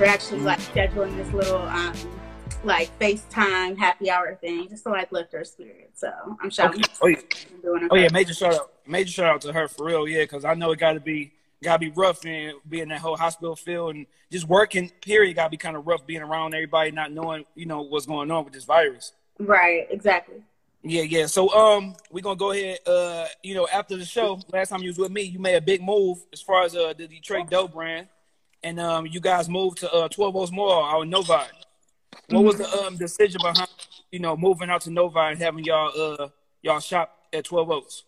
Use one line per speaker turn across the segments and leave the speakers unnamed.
We're actually like scheduling this little um, like FaceTime happy hour thing just to like lift her spirit. So I'm shouting.
Okay. Oh, yeah. Doing oh yeah, major shout out, major shout out to her for real. Yeah, because I know it got to be got to be rough and being that whole hospital field and just working. Period, got to be kind of rough being around everybody, not knowing you know what's going on with this virus.
Right. Exactly.
Yeah, yeah. So um, we're gonna go ahead. Uh, you know, after the show, last time you was with me, you made a big move as far as uh the Detroit Dough brand, and um, you guys moved to uh 12 Oaks Mall out in Novi. What was the um decision behind you know moving out to Novi and having y'all uh y'all shop at 12 Oaks?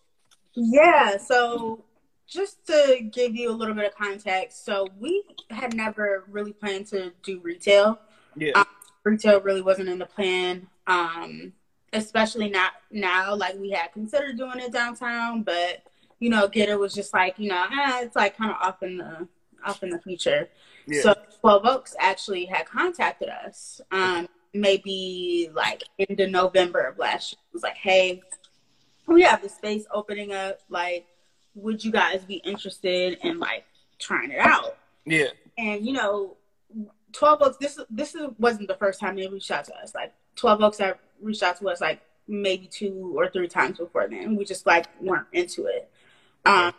Yeah. So just to give you a little bit of context, so we had never really planned to do retail.
Yeah. Um,
retail really wasn't in the plan. Um especially not now. Like we had considered doing it downtown, but you know, again, it was just like you know, eh, it's like kind of off in the off in the future. Yeah. So Twelve Oaks actually had contacted us, um, maybe like into November of last year. It was like, hey, we have the space opening up. Like, would you guys be interested in like trying it out?
Yeah.
And you know, Twelve Oaks. This this wasn't the first time they reached out to us. Like Twelve Oaks have reached out to us like maybe two or three times before then. We just like weren't into it. Um,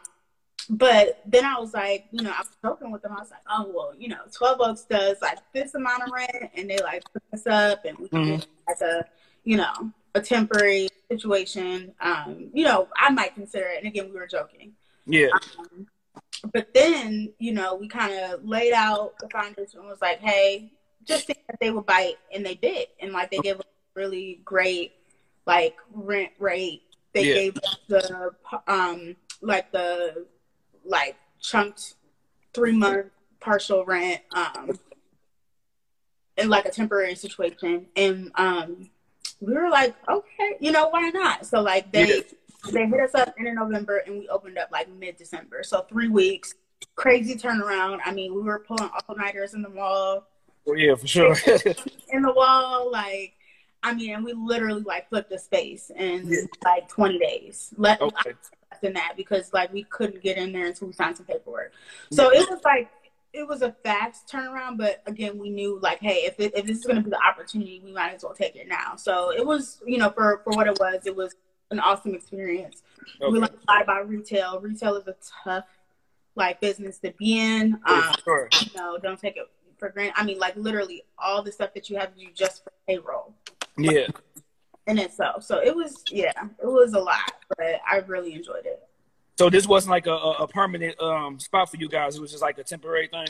but then I was like, you know, I was joking with them. I was like, oh well, you know, Twelve Oaks does like this amount of rent, and they like put us up, and we can mm-hmm. like a, you know, a temporary situation. Um, you know, I might consider it. And again, we were joking.
Yeah.
Um, but then, you know, we kind of laid out the founders and was like, hey, just think that they would bite, and they did, and like they gave us really great like rent rate. They yeah. gave us the um like the like chunked three month partial rent um in like a temporary situation. And um we were like okay you know why not? So like they they hit us up in November and we opened up like mid December so three weeks crazy turnaround. I mean we were pulling all nighters in the mall.
Oh, yeah for sure.
In the wall like I mean, and we literally like flipped the space in yeah. like 20 days. Let okay. Than that because like we couldn't get in there until we signed some paperwork. So it was like it was a fast turnaround, but again, we knew like, hey, if it, if this is going to be the opportunity, we might as well take it now. So it was, you know, for for what it was, it was an awesome experience. Okay. We learned a lot about retail. Retail is a tough like business to be in. Um, sure. You know, don't take it for granted. I mean, like literally all the stuff that you have to do just for payroll.
Yeah.
In itself. So it was, yeah, it was a lot, but I really enjoyed it.
So this wasn't like a, a permanent um, spot for you guys. It was just like a temporary thing.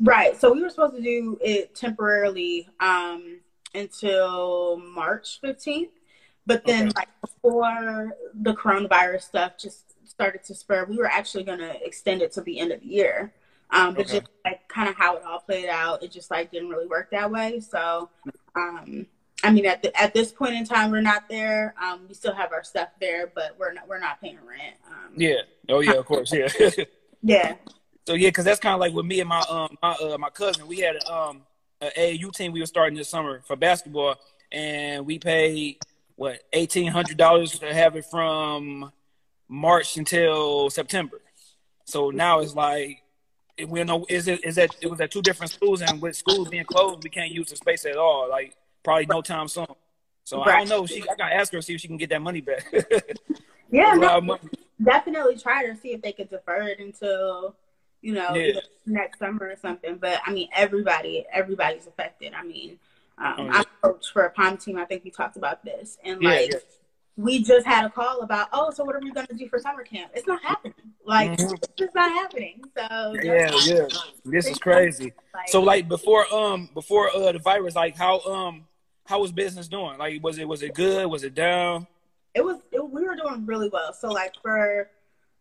Right. So we were supposed to do it temporarily um, until March 15th. But then, okay. like before the coronavirus stuff just started to spur, we were actually going to extend it to the end of the year. Um, but okay. just like kind of how it all played out, it just like didn't really work that way. So um, I mean, at the, at this point in time, we're not there. Um, we still have our stuff there, but we're not we're not paying rent. Um,
yeah. Oh yeah. Of course. Yeah.
yeah.
So yeah, because that's kind of like with me and my um my uh, my cousin. We had a, um an AAU team we were starting this summer for basketball, and we paid what eighteen hundred dollars to have it from March until September. So now it's like we know is it is that it was at two different schools, and with schools being closed, we can't use the space at all. Like probably no time soon. So right. I don't know. She I gotta ask her see if she can get that money back.
yeah, no, money. definitely try to see if they could defer it until you know yeah. next summer or something. But I mean, everybody everybody's affected. I mean, um, oh, yeah. I coach for a palm team. I think we talked about this, and like. Yeah, we just had a call about, oh, so what are we going to do for summer camp? It's not happening. Like, mm-hmm. it's not happening. So
yeah, yeah, this is crazy. Like, so like before, um, before uh the virus, like how um how was business doing? Like, was it was it good? Was it down?
It was. It, we were doing really well. So, like for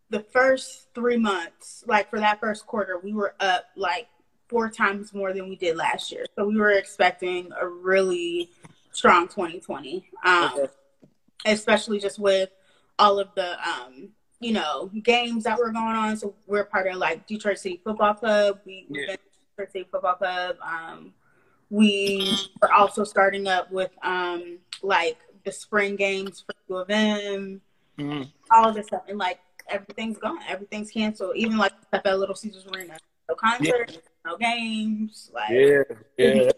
the first three months, like for that first quarter, we were up like four times more than we did last year. So we were expecting a really strong 2020, um, okay. especially just with all of the um, you know games that were going on. So we're part of like Detroit City Football Club. We, yeah. Detroit City Football Club. Um, we are also starting up with um like the spring games for U of M, mm-hmm. all of this stuff, and like everything's gone, everything's canceled, even like stuff at Little Caesars Arena. no concerts, yeah. no games. Like
yeah, yeah.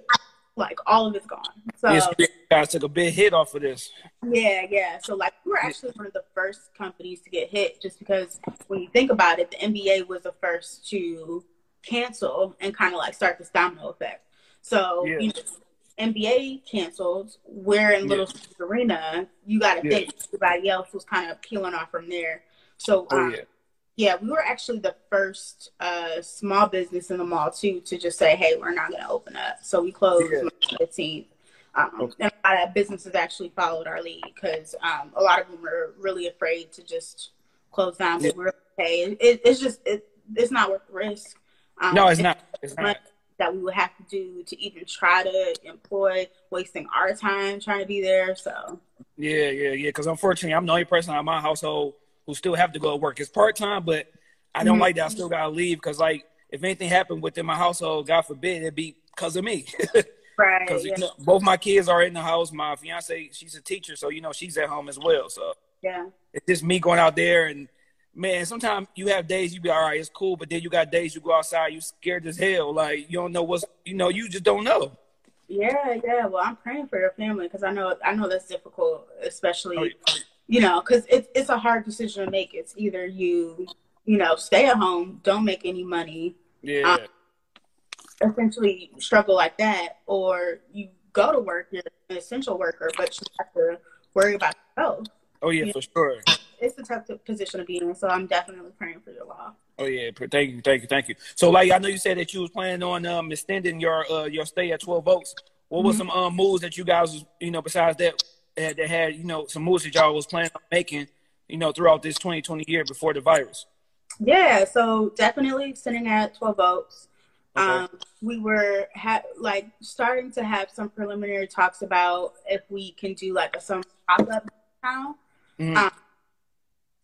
Like all of it's gone. So
yes, guys took a big hit off of this.
Yeah, yeah. So like we were actually one of the first companies to get hit, just because when you think about it, the NBA was the first to cancel and kind of like start this domino effect. So yeah. you know, NBA canceled. We're in Little yeah. Arena. You got to yeah. think everybody else was kind of peeling off from there. So oh, um, yeah. yeah, we were actually the first uh, small business in the mall too to just say, "Hey, we're not going to open up." So we closed yeah. March 15th. Um, okay. And a lot of businesses actually followed our lead because um, a lot of them were really afraid to just close down. But we're okay. It, it's just it, it's not worth the risk.
Um, no, it's not. It's not
that we would have to do to even try to employ, wasting our time trying to be there. So
yeah, yeah, yeah. Because unfortunately, I'm the only person in my household who still have to go to work. It's part time, but I don't mm-hmm. like that. I still gotta leave because like if anything happened within my household, God forbid, it'd be because of me.
right.
Because yeah. you know, both my kids are in the house. My fiance, she's a teacher, so you know she's at home as well. So
yeah,
it's just me going out there and man, sometimes you have days you be all right, it's cool, but then you got days you go outside, you scared as hell, like you don't know what's, you know, you just don't know.
Yeah, yeah. Well, I'm praying for your family because I know I know that's difficult, especially oh, yeah. you know, because it's it's a hard decision to make. It's either you, you know, stay at home, don't make any money,
yeah,
um, essentially struggle like that, or you go to work, you're an essential worker, but you have to worry about yourself.
Oh yeah, for sure
it's a tough position to be in. So I'm definitely praying for your law.
Oh yeah, thank you, thank you, thank you. So like I know you said that you was planning on um extending your uh your stay at Twelve Oaks. What were mm-hmm. some um moves that you guys was you know besides that that, that had you know some moves that y'all was planning on making you know throughout this 2020 year before the virus?
Yeah, so definitely sitting at Twelve Oaks. Okay. Um, we were ha- like starting to have some preliminary talks about if we can do like a some pop up now. Mm-hmm. Um,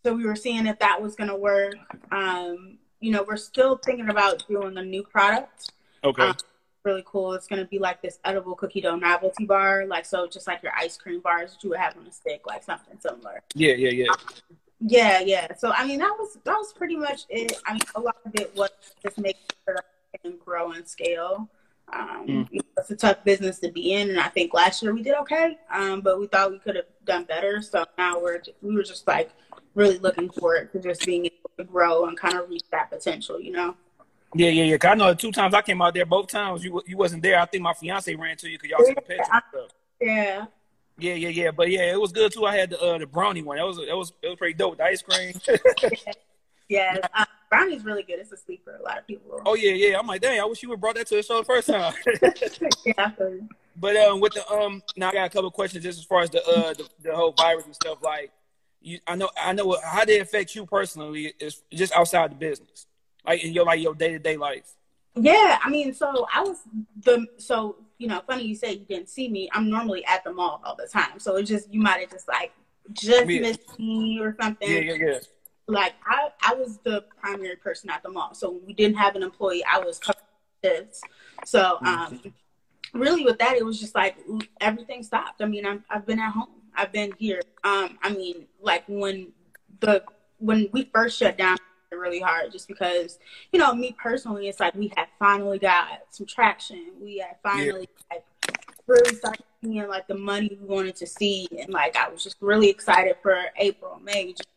so we were seeing if that was going to work. Um, you know, we're still thinking about doing a new product.
Okay. Um,
really cool. It's going to be like this edible cookie dough novelty bar, like so, just like your ice cream bars that you would have on a stick, like something similar.
Yeah, yeah, yeah. Um,
yeah, yeah. So I mean, that was that was pretty much it. I mean, a lot of it was just making sure and grow and scale. Um, mm. it's a tough business to be in, and I think last year we did okay, um, but we thought we could have done better. So now we're we were just like really looking forward to just being able to grow and kind of reach that potential, you know?
Yeah, yeah, yeah. Cause I know the two times I came out there, both times you you wasn't there. I think my fiance ran to you because y'all took pictures.
Yeah.
Yeah, yeah, yeah. But yeah, it was good too. I had the uh, the brownie one. That was that was it was pretty dope. The ice cream.
yeah, uh, brownie's really good. It's a sleeper. A lot of people.
Oh yeah, yeah. I'm like, dang, I wish you would brought that to the show the first time.
yeah.
But um, with the um, now I got a couple questions just as far as the uh the, the whole virus and stuff. Like, you, I know, I know how did it affect you personally is just outside the business, like in your like your day to day life.
Yeah, I mean, so I was the so you know, funny you say you didn't see me. I'm normally at the mall all the time, so it's just you might have just like just yeah. missed me or something.
Yeah, yeah, yeah.
Like I, I was the primary person at the mall, so we didn't have an employee. I was. So mm-hmm. um, really, with that, it was just like everything stopped. I mean, i I've been at home I've been here. Um, I mean, like when the when we first shut down really hard just because you know me personally it's like we had finally got some traction we had finally yeah. like, really started seeing like the money we wanted to see and like i was just really excited for april may just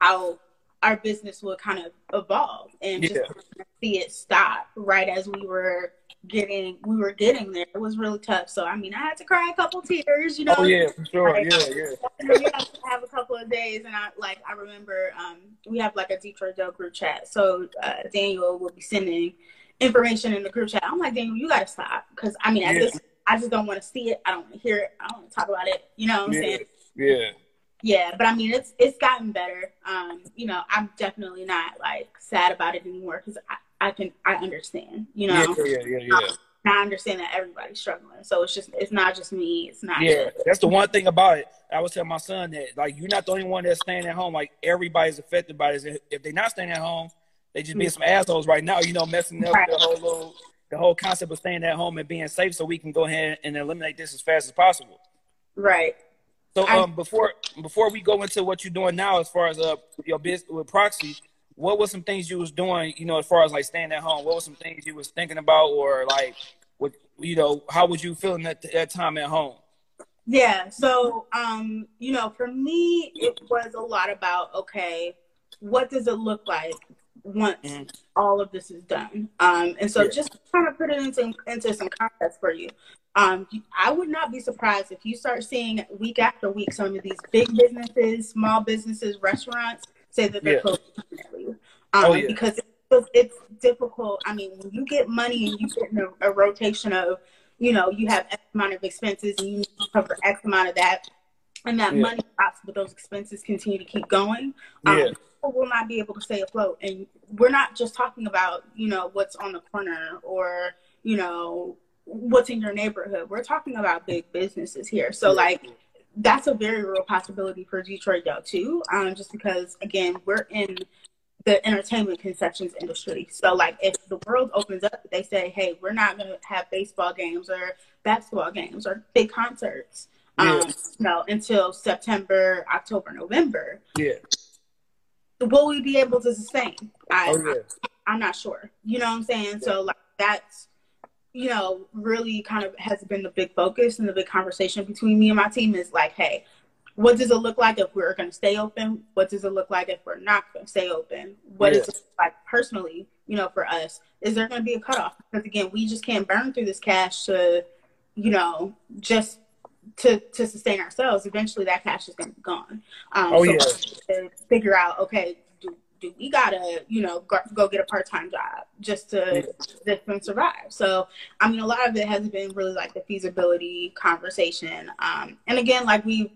how our business would kind of evolve and yeah. just see it stop right as we were getting we were getting there. It was really tough. So I mean I had to cry a couple tears, you know.
Oh yeah, for sure. Like, yeah, yeah.
You have to have a couple of days and I like I remember um we have like a Detroit Dough group chat. So uh, Daniel will be sending information in the group chat. I'm like, Daniel, you gotta stop. Cause I mean at yeah. this I just don't want to see it. I don't want to hear it. I don't want to talk about it. You know what I'm
yeah.
saying?
Yeah.
Yeah, but I mean, it's it's gotten better. Um, you know, I'm definitely not like sad about it anymore because I, I can I understand, you know.
Yeah, yeah, yeah, yeah. Um,
I understand that everybody's struggling, so it's just it's not just me. It's not.
Yeah, just, that's the one thing about it. I was telling my son that like you're not the only one that's staying at home. Like everybody's affected by this. If they're not staying at home, they just being mm-hmm. some assholes right now. You know, messing up right. the whole little, the whole concept of staying at home and being safe, so we can go ahead and eliminate this as fast as possible.
Right.
So um, before before we go into what you're doing now, as far as uh your business with Proxy, what were some things you was doing, you know, as far as like staying at home? What were some things you was thinking about, or like, what you know, how was you feeling at that time at home?
Yeah. So, um, you know, for me, it was a lot about okay, what does it look like once mm-hmm. all of this is done? Um, and so yeah. just kind of put it into into some context for you. Um, I would not be surprised if you start seeing week after week some of these big businesses, small businesses, restaurants say that they're yeah. closed Um, oh, yeah. because it's, it's difficult. I mean, when you get money and you get in a, a rotation of, you know, you have X amount of expenses and you need to cover X amount of that, and that yeah. money stops, but those expenses continue to keep going. Um, yeah. People will not be able to stay afloat. And we're not just talking about, you know, what's on the corner or, you know, what's in your neighborhood. We're talking about big businesses here. So, like, that's a very real possibility for Detroit Dough too. Um, just because again, we're in the entertainment concessions industry. So like if the world opens up, they say, hey, we're not gonna have baseball games or basketball games or big concerts. Um, you know, until September, October, November.
Yeah.
Will we be able to sustain? I, oh, yeah. I, am not sure. You know what I'm saying? Yeah. So like that's you know, really kind of has been the big focus and the big conversation between me and my team is like, hey, what does it look like if we're going to stay open? What does it look like if we're not going to stay open? What yeah. does it like personally, you know, for us? Is there going to be a cutoff? Because again, we just can't burn through this cash to, you know, just to to sustain ourselves. Eventually, that cash is going to be gone. Um, oh so yeah. To figure out, okay, do we gotta you know go, go get a part-time job just to just to survive so i mean a lot of it has been really like the feasibility conversation um, and again like we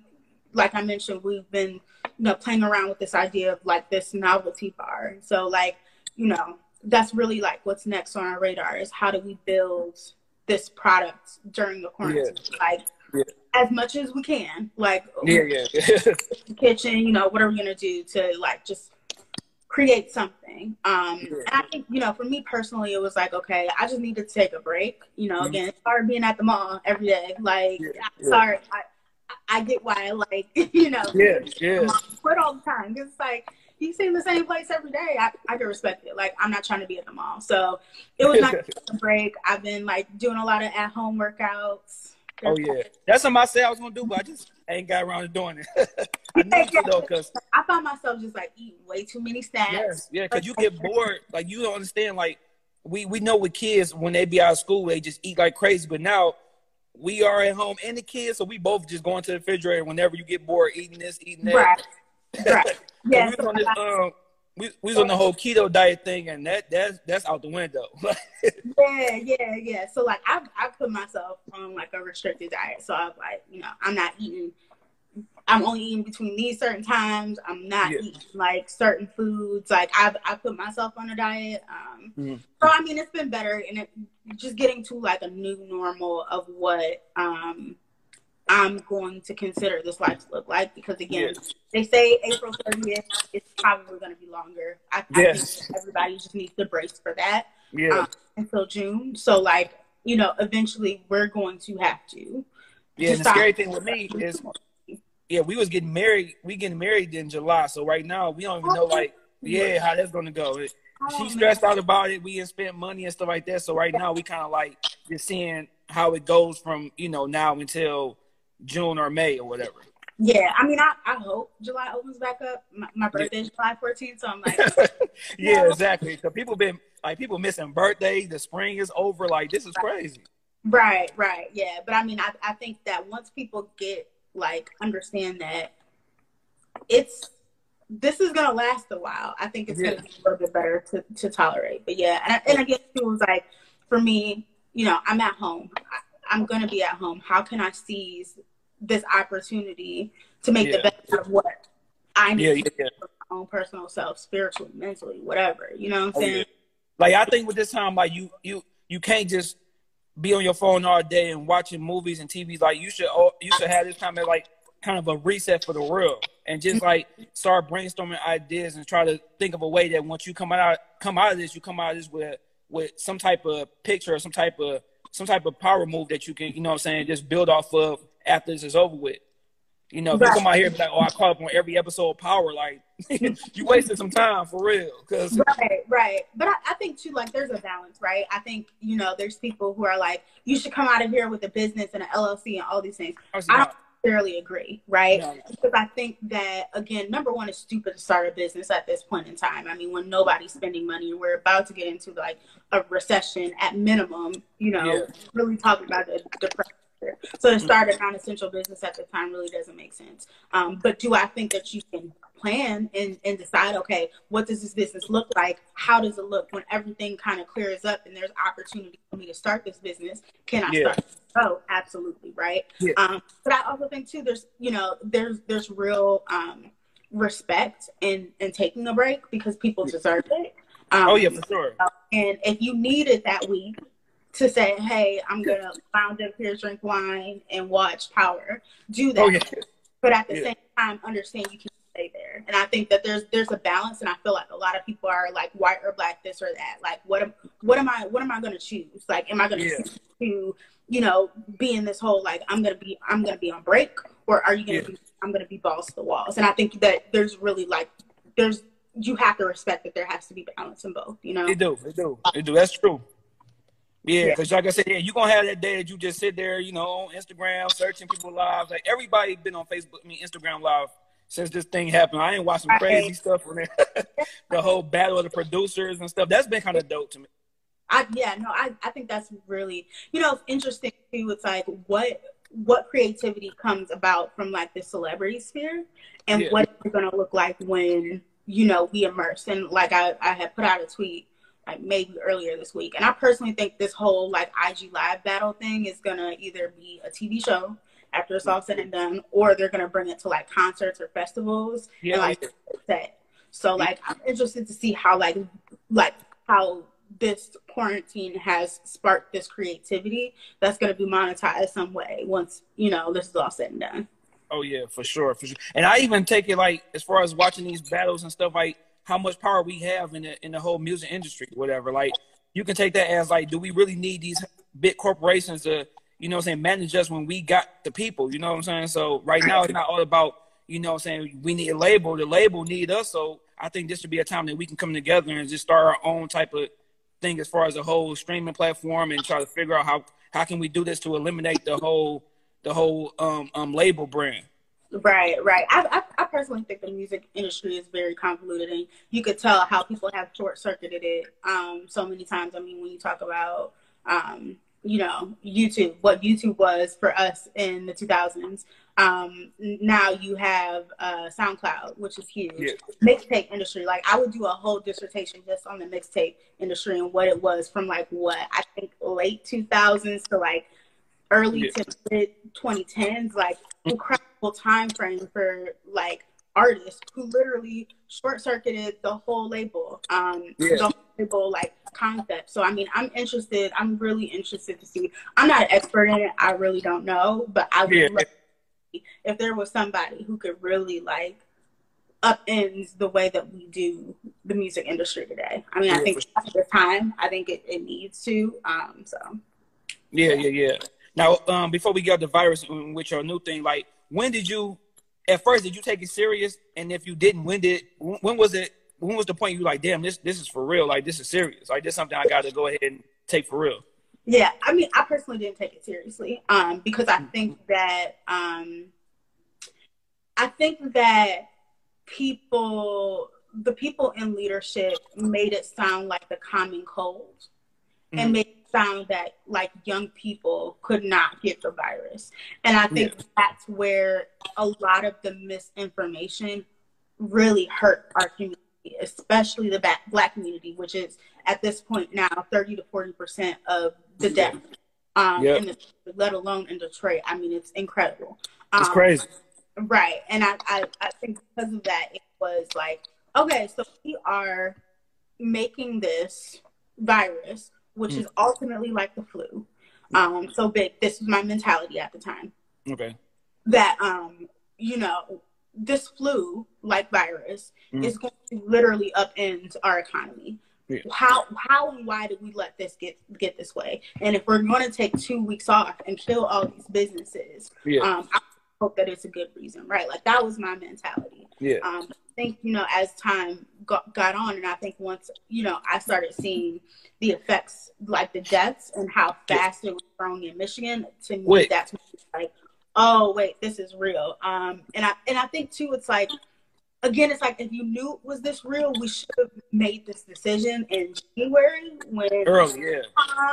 like i mentioned we've been you know playing around with this idea of like this novelty bar so like you know that's really like what's next on our radar is how do we build this product during the quarantine yeah. like yeah. as much as we can like
yeah yeah
kitchen you know what are we gonna do to like just create something. Um, yeah. and I think, you know, for me personally, it was like, okay, I just need to take a break. You know, mm-hmm. again, it's hard being at the mall every day. Like, yeah. Sorry, I, I get why, like, you know,
yeah, yeah.
quit all the time. It's like, you see in the same place every day. I, I can respect it. Like, I'm not trying to be at the mall. So it was nice a break. I've been like doing a lot of at home workouts.
Oh yeah, that's what I said I was gonna do, but I just ain't got around to doing it. I need to though, cause
I find myself just like eating way too many snacks.
Yes, yeah, because you get bored. Like you don't understand. Like we we know with kids when they be out of school, they just eat like crazy. But now we are at home and the kids, so we both just go into the refrigerator whenever you get bored eating this, eating that.
Right. Right.
yeah. we on this, um, we, we was on the whole keto diet thing, and that that's that's out the window.
yeah, yeah, yeah. So like I I put myself on like a restricted diet. So I'm like, you know, I'm not eating I'm only eating between these certain times. I'm not yeah. eating like certain foods. Like I've I put myself on a diet. Um, mm-hmm. so I mean it's been better, and it just getting to like a new normal of what um I'm going to consider this life to look like because again, yes. they say April 30th is probably going to be longer. I, yes. I think everybody just needs to brace for that.
Yeah. Um,
until June. So like you know, eventually we're going to have to.
Yeah, and the scary thing with me is yeah, we was getting married. We getting married in July, so right now we don't even know like yeah how that's gonna go. It, she stressed out about it. We spent money and stuff like that. So right now we kind of like just seeing how it goes from you know now until June or May or whatever.
Yeah, I mean, I, I hope July opens back up. My, my birthday is July 14th, so I'm like,
yeah, know. exactly. So people been like people missing birthdays. The spring is over. Like this is crazy.
Right, right, yeah. But I mean, I I think that once people get like understand that it's this is gonna last a while. I think it's yeah. gonna be a little bit better to, to tolerate. But yeah, and, and guess it was like for me, you know, I'm at home. I, am gonna be at home. How can I seize this opportunity to make yeah. the best of what I need yeah, yeah, for my own personal self, spiritually, mentally, whatever. You know what I'm oh, saying?
Like I think with this time, like you you you can't just be on your phone all day and watching movies and TVs. Like you should you should have this time of like kind of a reset for the world and just like start brainstorming ideas and try to think of a way that once you come out come out of this, you come out of this with with some type of picture or some type of some type of power move that you can, you know what I'm saying, just build off of after this is over with. You know, right. come out here and be like, oh, I caught up on every episode of Power, like you wasted some time for real. Cause
right, right. But I, I, think too, like there's a balance, right? I think you know there's people who are like, you should come out of here with a business and an LLC and all these things. I don't necessarily agree, right? No. Because I think that again, number one, it's stupid to start a business at this point in time. I mean, when nobody's spending money and we're about to get into like a recession at minimum, you know, yeah. really talking about the depression so to start a non-essential business at the time really doesn't make sense. Um, but do I think that you can plan and, and decide, okay, what does this business look like? How does it look when everything kind of clears up and there's opportunity for me to start this business? Can I yeah. start? Oh, absolutely, right. Yeah. Um, but I also think too, there's you know, there's there's real um, respect in in taking a break because people deserve it.
Um, oh yeah, for sure.
And if you need it that week, to say, hey, I'm gonna lounge up here, drink wine, and watch Power. Do that, oh, yeah. but at the yeah. same time, understand you can stay there. And I think that there's there's a balance, and I feel like a lot of people are like white or black, this or that. Like, what am what am I what am I gonna choose? Like, am I gonna yeah. to you know be in this whole like I'm gonna be I'm gonna be on break, or are you gonna be I'm gonna be balls to the walls? And I think that there's really like there's you have to respect that there has to be balance in both. You know,
they do, they do, they do. That's true. Yeah, because like I said, yeah, you're gonna have that day that you just sit there, you know, on Instagram searching people lives. Like everybody been on Facebook, I mean Instagram live since this thing happened. I ain't watching crazy stuff from there. the whole battle of the producers and stuff. That's been kind of dope to me.
I yeah, no, I, I think that's really you know, it's interesting too. It's like what what creativity comes about from like the celebrity sphere and yeah. what it's gonna look like when, you know, we immerse. And like I, I had put out a tweet like maybe earlier this week. And I personally think this whole like IG live battle thing is gonna either be a TV show after it's all said and done, or they're gonna bring it to like concerts or festivals yeah. and like set. So like I'm interested to see how like like how this quarantine has sparked this creativity that's gonna be monetized some way once, you know, this is all said and done.
Oh yeah, for sure, for sure. And I even take it like as far as watching these battles and stuff like how much power we have in the in the whole music industry, whatever. Like you can take that as like, do we really need these big corporations to, you know I'm saying, manage us when we got the people, you know what I'm saying? So right now it's not all about, you know I'm saying, we need a label, the label need us. So I think this should be a time that we can come together and just start our own type of thing as far as a whole streaming platform and try to figure out how how can we do this to eliminate the whole the whole um um label brand.
Right, right. I, I, I personally think the music industry is very convoluted, and you could tell how people have short circuited it um, so many times. I mean, when you talk about, um, you know, YouTube, what YouTube was for us in the 2000s, um, now you have uh, SoundCloud, which is huge. Yeah. Mixtape industry, like I would do a whole dissertation just on the mixtape industry and what it was from like what I think late 2000s to like early yeah. to mid 2010s, like incredible time frame for like artists who literally short circuited the whole label, um, yeah. the whole label like concept. So I mean, I'm interested. I'm really interested to see. I'm not an expert in it. I really don't know, but I would yeah. love if there was somebody who could really like upends the way that we do the music industry today. I mean, yeah, I think sure. at the time, I think it, it needs to. Um, so.
Yeah, yeah, yeah. Now, um, before we get the virus, which your new thing, like when did you? At first, did you take it serious? And if you didn't, when did? When was it? When was the point you like, damn, this this is for real? Like this is serious. Like this is something I got to go ahead and take for real.
Yeah, I mean, I personally didn't take it seriously um, because I think that um, I think that people, the people in leadership, made it sound like the common cold, mm-hmm. and made found that like young people could not get the virus. And I think yeah. that's where a lot of the misinformation really hurt our community, especially the black community, which is at this point now 30 to 40% of the death. Um, yep. the, let alone in Detroit. I mean, it's incredible.
Um, it's crazy.
Right. And I, I, I think because of that, it was like, okay, so we are making this virus which mm. is ultimately like the flu. Um, so big. This was my mentality at the time.
Okay.
That um, you know, this flu like virus mm. is going to literally upend our economy. Yeah. How how and why did we let this get get this way? And if we're going to take two weeks off and kill all these businesses, yeah. um, hope that it's a good reason, right? Like that was my mentality.
Yeah.
Um, I think you know as time got, got on, and I think once you know I started seeing the effects, like the deaths and how fast it was growing in Michigan. To me,
Wait.
that's like, oh wait, this is real. Um, and I and I think too, it's like again, it's like if you knew it was this real, we should have made this decision in January when
Early, yeah.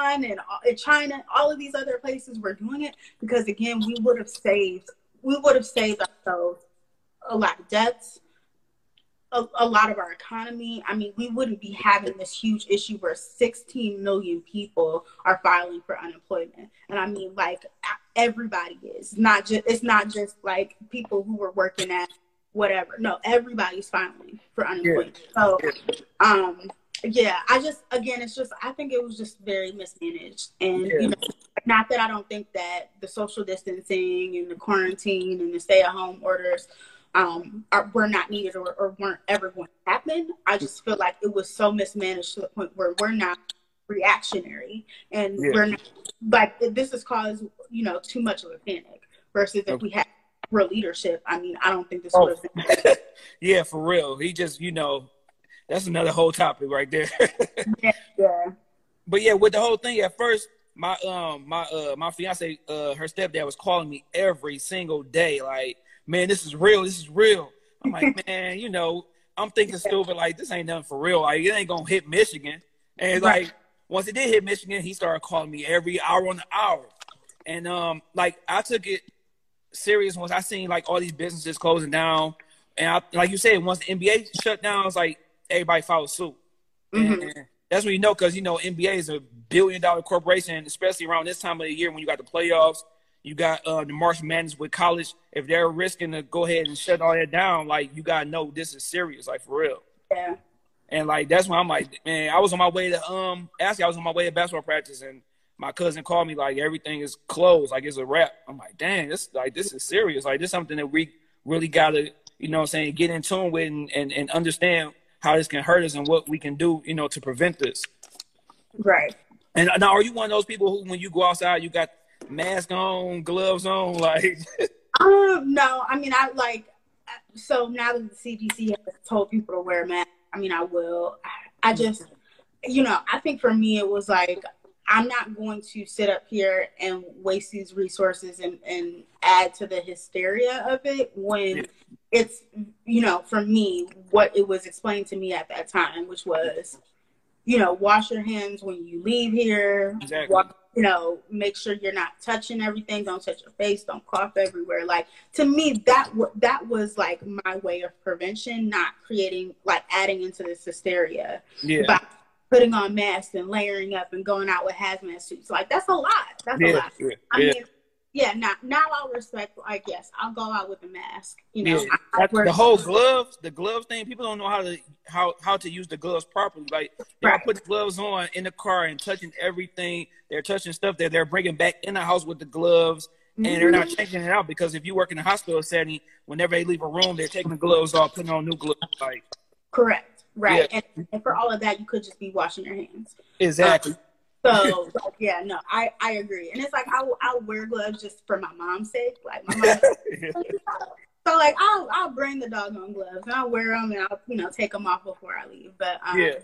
And China, all of these other places were doing it because again, we would have saved, we would have saved ourselves a lot of debts, a, a lot of our economy. I mean, we wouldn't be having this huge issue where 16 million people are filing for unemployment, and I mean, like everybody is not just it's not just like people who were working at whatever. No, everybody's filing for unemployment. So, um, yeah, I just again, it's just I think it was just very mismanaged, and
Yeah.
you know, not that I don't think that the social distancing and the quarantine and the stay-at-home orders um, are, were not needed or, or weren't ever going to happen. I just feel like it was so mismanaged to the point where we're not reactionary and
Yeah.
we're not, like this has caused you know too much of a panic versus if we had real leadership. I mean, I don't think this
Oh.
would have
yeah, for real. He just, you know, that's another whole topic right there.
Yeah.
but yeah, with the whole thing at first, my um my uh my fiance uh her stepdad was calling me every single day, like, man, this is real, this is real. I'm like, man, you know, I'm thinking stupid, like this ain't nothing for real. Like it ain't gonna hit Michigan. And
Right.
like once it did hit Michigan, he started calling me every hour on the hour. And um like I took it serious once I seen like all these businesses closing down. And I, like you said, once the NBA shut down, it's like everybody followed suit.
Mhm.
And that's when you know, because you know NBA is a billion dollar corporation, especially around this time of the year when you got the playoffs, you got uh, the March Madness with college. If they're risking to go ahead and shut all that down, like you gotta know this is serious, like for real.
Yeah.
And like that's when I'm like, man, I was on my way to um actually I was on my way to basketball practice and my cousin called me like everything is closed, like it's a wrap. I'm like, dang, this like this is serious. Like this is something that we really gotta, you know what I'm saying, get in tune with and, and, and understand how this can hurt us and what we can do, you know, to prevent this.
Right.
And now are you one of those people who when you go outside you got mask on, gloves on, like
Um, no, I mean, I like, so now that the CDC has told people to wear a mask, I mean, I will. I just, you know, I think for me, it was like, I'm not going to sit up here and waste these resources and, and add to the hysteria of it when. It's, you know, for me, what it was explained to me at that time, which was, you know, wash your hands when you leave here.
Exactly.
Wa- you know, make sure you're not touching everything. Don't touch your face. Don't cough everywhere. Like to me, that w- that was like my way of prevention, not creating like adding into this hysteria
yeah.
by putting on masks and layering up and going out with hazmat suits. Like that's a lot. That's a lot.
yeah,
I
yeah.
mean, yeah. Not not all respect. Like yes, I'll go out with a mask. You know,
Yeah.
I- I
the whole gloves, the gloves thing. People don't know how to how how to use the gloves properly. Like they
Right.
put the gloves on in the car and touching everything. They're touching stuff that they're bringing back in the house with the gloves, and they're not
Mhm.
changing it out because if you work in a hospital setting, whenever they leave a room, they're taking the gloves off, putting on new gloves. Like
correct. Right. And, and for all of that, you could just be washing your hands.
exactly.
So like, yeah, no, I I agree, and it's like I'll I'll wear gloves just for my mom's sake. Like my mom, so like I'll I'll bring the doggone gloves and I'll wear them and I'll you know take them off before I leave. But um,
Yeah.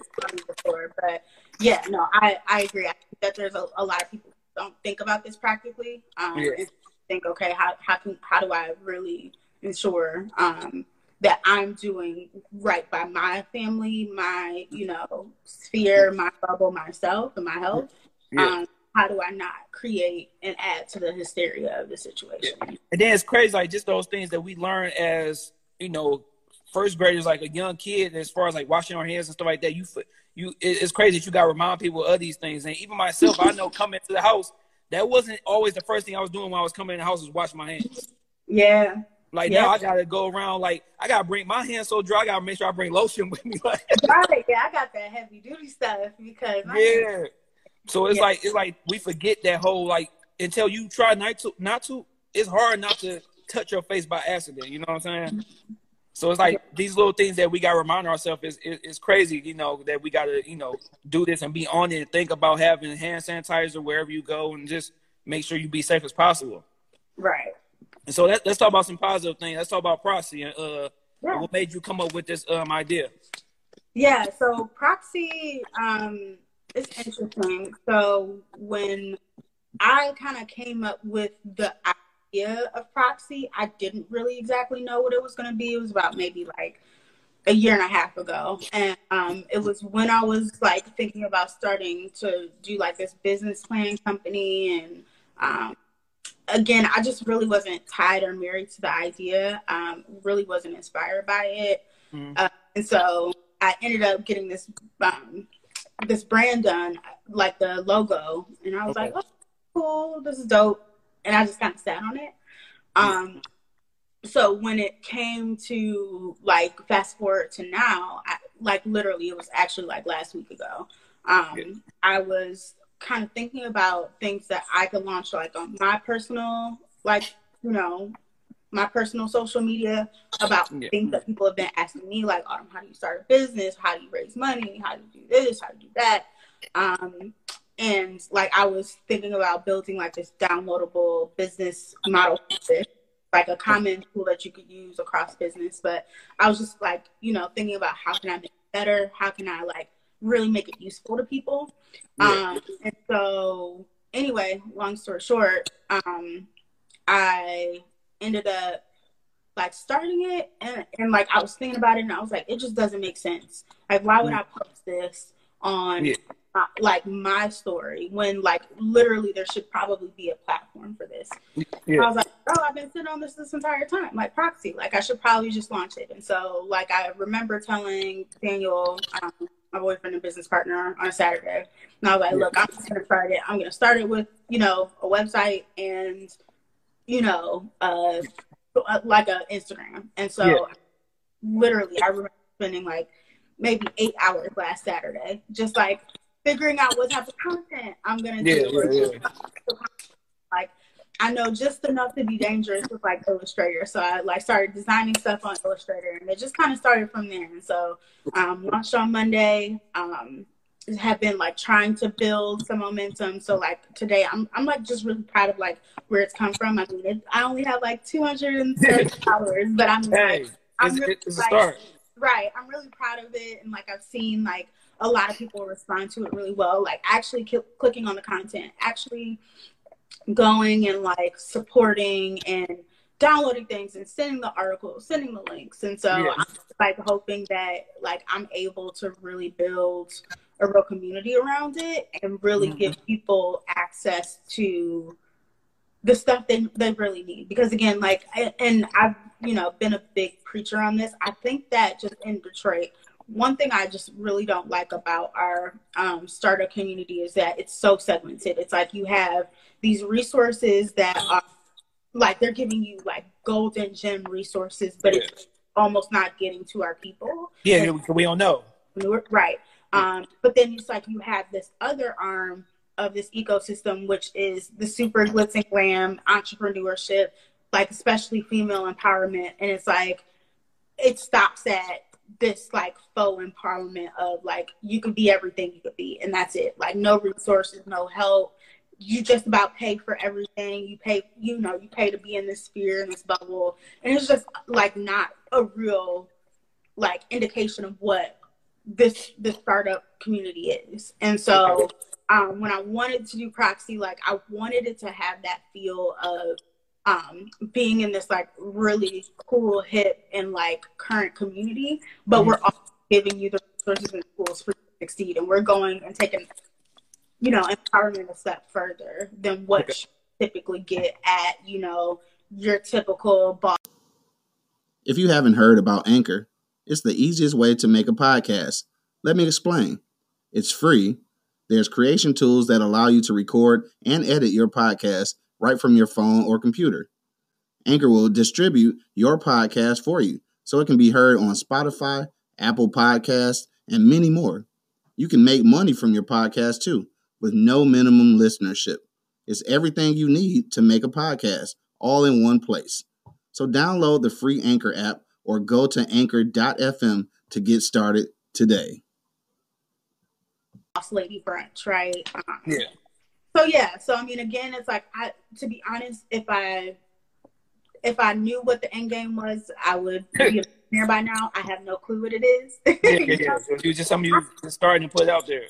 before, but yeah, no, I I agree. I think that there's a, a lot of people who don't think about this practically. Um,
Yeah.
and think okay, how how can how do I really ensure um that I'm doing right by my family, my you know sphere, my bubble, myself, and my health.
Yeah.
Um, how do I not create and add to the hysteria of the situation?
And then it's crazy, like just those things that we learn as you know, first graders, like a young kid, as far as like washing our hands and stuff like that. You, you, it's crazy that you got to remind people of these things. And even myself, I know coming to the house, that wasn't always the first thing I was doing when I was coming in the house was wash my hands.
Yeah,
Like
Yeah.
now, I gotta go around. Like I gotta bring my hands so dry. I gotta make sure I bring lotion with me. Like
right. Yeah, I got that heavy duty stuff because
yeah. So it's
Yeah.
like it's like we forget that whole like until you try not to not to. It's hard not to touch your face by accident. You know what I'm saying? So it's like these little things that we gotta remind ourselves is, is is crazy. You know that we gotta you know do this and be on it and think about having hand sanitizer wherever you go and just make sure you be safe as possible.
right.
And so let, us talk about some positive things. Let's talk about Proxy and uh,
yeah.
what made you come up with this um idea.
Yeah, so Proxy um it's interesting. So when I kind of came up with the idea of Proxy, I didn't really exactly know what it was going to be. It was about maybe like a year and a half ago. And um, it was when I was like thinking about starting to do like this business plan company. And um, again, I just really wasn't tied or married to the idea, um, really wasn't inspired by it. Mm-hmm. Uh, and so I ended up getting this um, this brand done, like the logo, and I was okay. like, "Oh, cool, this is dope," and I just kind of sat on it. Um, so when it came to like fast forward to now, I, like literally, it was actually like last week ago. Um, yeah. I was kind of thinking about things that I could launch like on my personal, like you know, my personal social media about yeah. things that people have been asking me, like, Autumn, how do you start a business? How do you raise money? How do you do this? How do you do that? Um, and like I was thinking about building like this downloadable business model, like a common tool that you could use across business. But I was just like, you know, thinking about how can I make it better? How can I like really make it useful to people? Yeah. Um, and so anyway, long story short, um, I ended up like starting it and, and like I was thinking about it and I was like, it just doesn't make sense. Like, why would mm. I post this on yeah. uh, like my story when like literally there should probably be a platform for this? Yeah. I was like, oh, I've been sitting on this this entire time, like proxy. Like, I should probably just launch it. And so, like, I remember telling Daniel, um, my boyfriend and business partner, on a Saturday, and I was like, yeah. look, I'm just gonna start it. I'm gonna start it with you know a website and you know, uh, like a Instagram. And so, yeah. literally, I remember spending like maybe eight hours last Saturday, just like figuring out what type of content I'm gonna yeah, do. Like, I know just enough to be dangerous with like Illustrator, so I like started designing stuff on Illustrator, and it just kind of started from there. And so, um, launched on Monday. Um, have been like trying to build some momentum. So like today, I'm I'm like just really proud of like where it's come from. I mean, it, I only have like 230 followers, but I'm hey, like, I'm really, like, start. Right, I'm really proud of it, and like I've seen like a lot of people respond to it really well. Like actually clicking on the content, actually going and like supporting and downloading things and sending the articles, sending the links. And so I'm like hoping that like I'm able to really build a real community around it and really mm-hmm. give people access to the stuff they they really need. Because again, like and I've you know been a big preacher on this. I think that just in Detroit, one thing I just really don't like about our um, startup community is that it's so segmented. It's like you have these resources that are like they're giving you like golden gem resources, but yeah. it's almost not getting to our people.
Yeah, and, we don't know.
Right. Um, but then it's like you have this other arm of this ecosystem, which is the super glitz and glam entrepreneurship, like especially female empowerment. And it's like it stops at this like faux empowerment of like you can be everything you could be, and that's it. Like no resources, no help. You just about pay for everything. You pay, you know, you pay to be in this sphere, in this bubble, and it's just like not a real like indication of what this the startup community is. And so um, when I wanted to do proxy, like I wanted it to have that feel of um, being in this like really cool, hip, and like current community, but mm-hmm. we're also giving you the resources and tools for you to succeed, and we're going and taking, you know, empowerment a step further than what okay. you typically get at, you know, your typical boss.
If you haven't heard about Anchor, it's the easiest way to make a podcast. Let me explain. It's free. There's creation tools that allow you to record and edit your podcast right from your phone or computer. Anchor will distribute your podcast for you so it can be heard on Spotify, Apple Podcasts, and many more. You can make money from your podcast too with no minimum listenership. It's everything you need to make a podcast all in one place. So download the free Anchor app or go to anchor.fm to get started today.
Boss lady brunch, right?
Um, yeah.
So yeah, so I mean, again, it's like I to be honest, if I if I knew what the end game was, I would be there by now. I have no clue what it is.
yeah, yeah, yeah. So you just something you just starting to put out there.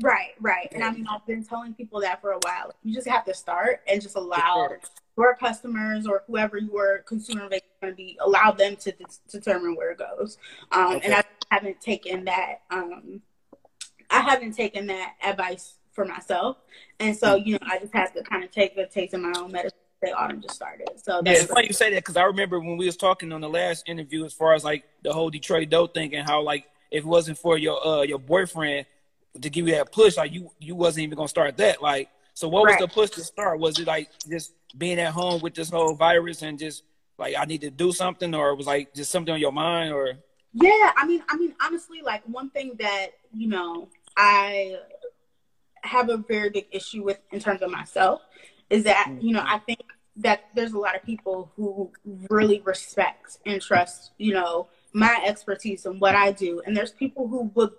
Right, right. And I mean, I've been telling people that for a while. You just have to start and just allow your customers or whoever your consumer base is going to be, allow them to d- determine where it goes. Um, okay. And I haven't taken that. Um, I haven't taken that advice for myself, and so you know, I just have to kind of take the taste of my own medicine. They autumn just started. So
yeah, it's funny you say that because I remember when we was talking on the last interview, as far as like the whole Detroit Dough thing and how like if it wasn't for your uh your boyfriend to give you that push, like you you wasn't even gonna start that. Like, so what right. was the push to start? Was it like just being at home with this whole virus and just like I need to do something, or it was like just something on your mind, or?
Yeah, I mean, I mean, honestly, like one thing that you know I have a very big issue with in terms of myself is that mm-hmm. you know I think that there's a lot of people who really respect and trust you know my expertise and what I do. And there's people who would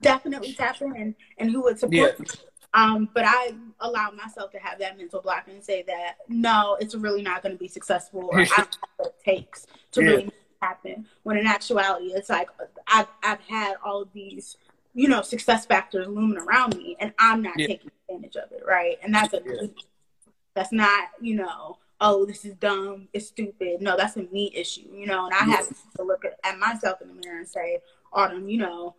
definitely tap in and, and who would support yeah. me. Um, but I allow myself to have that mental block and say that no, it's really not going to be successful, or I don't have what it takes to yeah. really happen. When in actuality, it's like I've I've had all of these, you know, success factors looming around me, and I'm not yeah. taking advantage of it, right? And that's a that's not, you know, oh, this is dumb, it's stupid. No, that's a me issue, you know, and I have to look at, at myself in the mirror and say, Autumn, you know,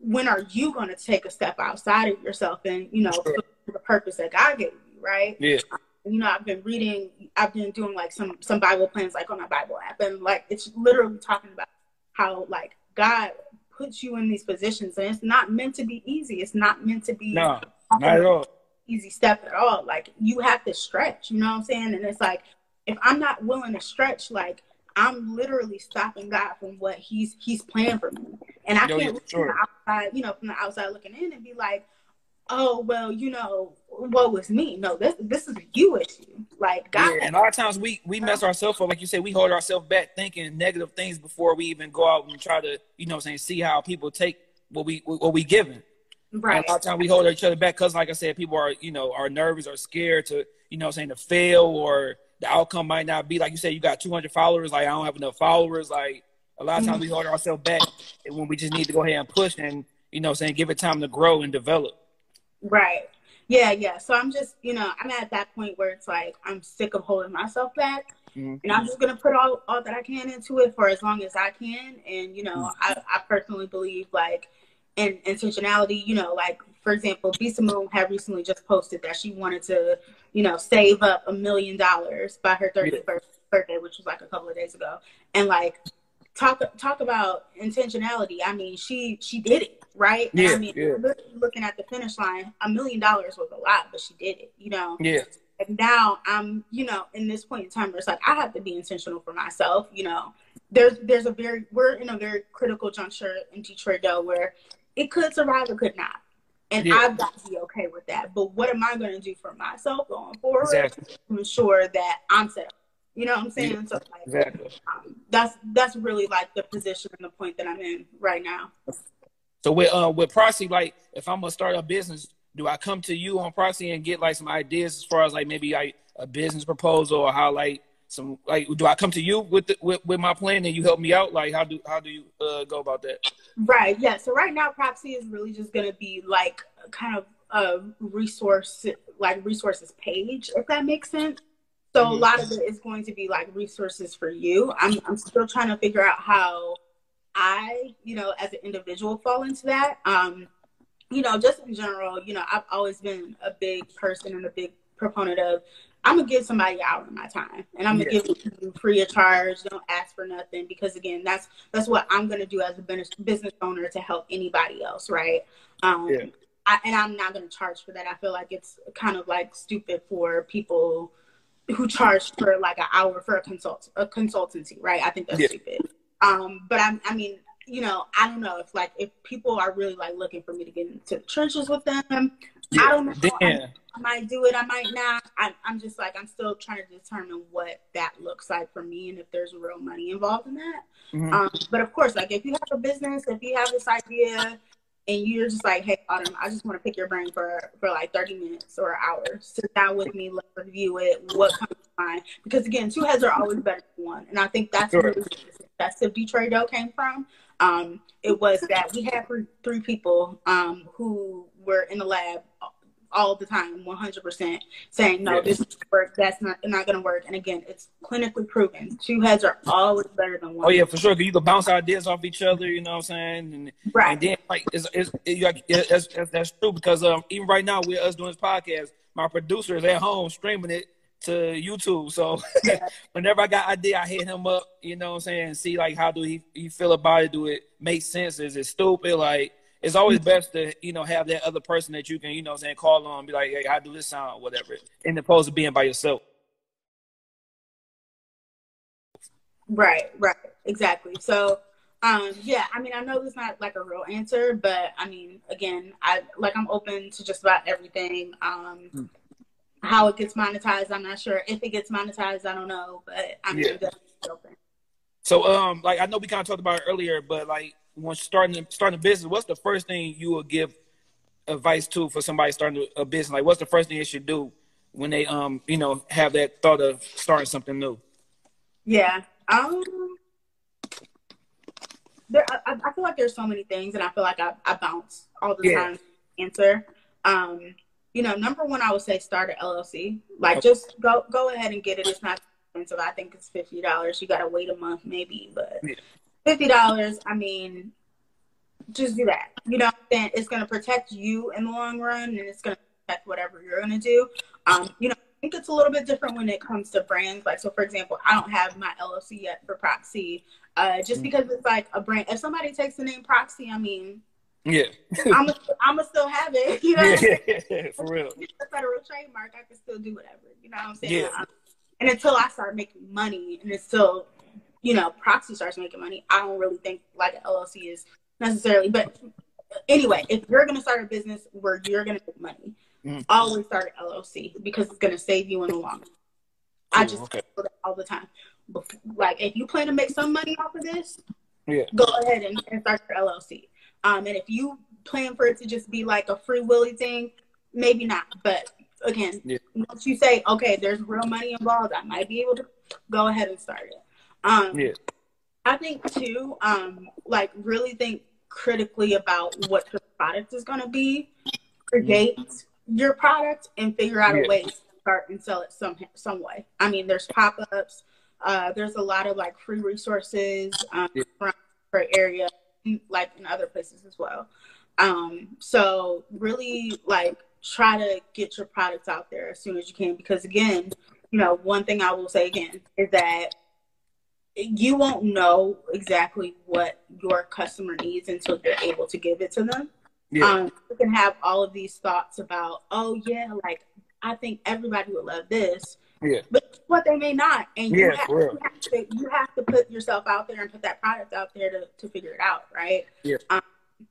when are you going to take a step outside of yourself and, you know, sure. the purpose that God gave you, right?
Yeah.
You know, I've been reading, I've been doing like some some Bible plans like on my Bible app, and like it's literally talking about how like God puts you in these positions, and it's not meant to be easy. It's not meant to be
no, not at all
easy step at all. Like you have to stretch, you know what I'm saying? And it's like if I'm not willing to stretch, like I'm literally stopping God from what He's He's planning for me. And I can't look sure. from the outside, you know, from the outside looking in and be like, oh well, you know, what was me? No, this this is a you issue. Like God.
Yeah, and a lot of times we we mess ourselves up, like you said, we hold ourselves back thinking negative things before we even go out and try to, you know, saying see how people take what we what we given. Right. And a lot of times we hold each other back because, like I said, people are you know are nervous or scared to you know saying to fail or the outcome might not be like you said. You got 200 followers, like I don't have enough followers. Like a lot of times mm-hmm. we hold ourselves back when we just need to go ahead and push and you know saying give it time to grow and develop.
Right. Yeah, yeah. So I'm just, you know, I'm at that point where it's like I'm sick of holding myself back. Mm-hmm. And I'm just gonna put all, all that I can into it for as long as I can. And, you know, mm-hmm. I, I personally believe like and intentionality, you know, like for example, B Simone had recently just posted that she wanted to, you know, save up a million dollars by her 31st yeah. birthday, which was like a couple of days ago. And like talk talk about intentionality. I mean, she she did it, right?
Yeah,
I mean,
yeah.
looking at the finish line, a million dollars was a lot, but she did it, you know.
Yeah.
And now I'm, you know, in this point in time where it's like I have to be intentional for myself, you know. There's there's a very we're in a very critical juncture in Detroit Dough where it could survive or could not. And yeah. I've got to be okay with that. But what am I going to do for myself going forward exactly. to ensure that I'm set up? You know what I'm saying? Yeah. So like, exactly. Um, that's that's really like the position and the point that I'm in right now.
So with uh with Proxie, like if I'm gonna start a business, do I come to you on Proxie and get like some ideas as far as like maybe like a business proposal or how like some like do I come to you with the, with, with my plan and you help me out? Like how do how do you uh, go about that?
Right. Yeah. So right now, Proxie is really just gonna be like kind of a resource like resources page, if that makes sense. So mm-hmm. a lot of it is going to be like resources for you. I'm I'm still trying to figure out how I, you know, as an individual fall into that. Um, you know, just in general, you know, I've always been a big person and a big proponent of I'm gonna give somebody an hour of my time, and I'm gonna give it you free of charge. Don't ask for nothing because again, that's that's what I'm gonna do as a business owner to help anybody else, right? Um, yeah. I, and I'm not gonna charge for that. I feel like it's kind of like stupid for people who charge for like an hour for a consult a consultancy, right? I think that's yeah. stupid. Um, but I'm, I mean, you know, I don't know if like if people are really like looking for me to get into the trenches with them. Yeah. I don't know. I, I, might do it. I might not. I, I'm just like I'm still trying to determine what that looks like for me and if there's real money involved in that. Mm-hmm. Um, but of course, like if you have a business, if you have this idea, and you're just like, hey, Autumn, I just want to pick your brain for for like 30 minutes or an hour. Sit down with me, let's review it. What comes fine. Because again, two heads are always better than one. And I think that's
Sure.
where the success of Detroit Dough came from. Um, it was that we had three, people um, who were in the lab all the time, 100%, saying, no, this is work, that's not, not going to work. And again, it's clinically proven. Two heads are always better than one.
Oh yeah, for sure. Cause you can bounce ideas off each other. You know what I'm saying? And,
Right.
and then like it's, it's, it, you got- yeah, that's, that's that's true because um even right now with us doing this podcast, my producer is at home streaming it to YouTube. So whenever I got idea, I hit him up. You know what I'm saying? See like how do he he feel about it? Do it make sense? Is it stupid? Like it's always best to you know have that other person that you can you know what I'm saying call on, be like, hey, how do this sound? Whatever, in opposed to being by yourself.
Right, right, exactly. So, um, yeah, I mean, I know there's not like a real answer, but I mean, again, I like I'm open to just about everything. Um,
Hmm.
How it gets monetized, I'm not sure. If it gets monetized, I don't know, but I'm
Yeah.
open.
So um, like I know we kind of talked about it earlier, but like when starting starting a business, what's the first thing you would give advice to for somebody starting a business? Like, what's the first thing they should do when they um, you know, have that thought of starting something new?
Yeah. Um. There, I, I feel like there's so many things, and I feel like I, I bounce all the
Yeah.
time. Answer. Um. You know, number one, I would say start an LLC. Like,
Okay.
just go go ahead and get it. It's not expensive. I think it's fifty dollars. You gotta wait a month, maybe, but
Yeah.
fifty dollars. I mean, just do that. You know, what it's gonna protect you in the long run, and it's gonna protect whatever you're gonna do. Um. You know. I think it's a little bit different when it comes to brands. Like, so for example, I don't have my LLC yet for Proxie, uh, just
Mm.
because it's like a brand. If somebody takes the name Proxie, I mean,
Yeah,
I'm I'm gonna still have it. You know,
yeah, for real.
it's a federal trademark. I can still do whatever. You know what I'm saying?
Yeah.
And until I start making money, and it's still, you know, Proxie starts making money, I don't really think like an LLC is necessarily. But anyway, if you're gonna start a business where you're gonna make money,
Mhm.
always start an LLC because it's gonna save you in the long run. I just
okay.
all the time. Like if you plan to make some money off of this,
Yeah.
go ahead and, and start your LLC. Um, and if you plan for it to just be like a free willy thing, maybe not. But again,
Yeah.
once you say, okay, there's real money involved, I might be able to go ahead and start it. Um,
Yeah.
I think too, um, like really think critically about what your product is going to be. Create your product and figure out
Yeah.
a way to start and sell it some some way. I mean, there's pop ups. Uh, there's a lot of like free resources um,
Yeah.
around area, like in other places as well. Um, so really like try to get your products out there as soon as you can because again, you know, one thing I will say again is that you won't know exactly what your customer needs until you're able to give it to them.
Yeah.
Um, you can have all of these thoughts about, oh yeah, like I think everybody would love this,
Yeah.
but what they may not, and you,
Yeah,
have, you have to you have to put yourself out there and put that product out there to to figure it out, right?
Yeah.
Um,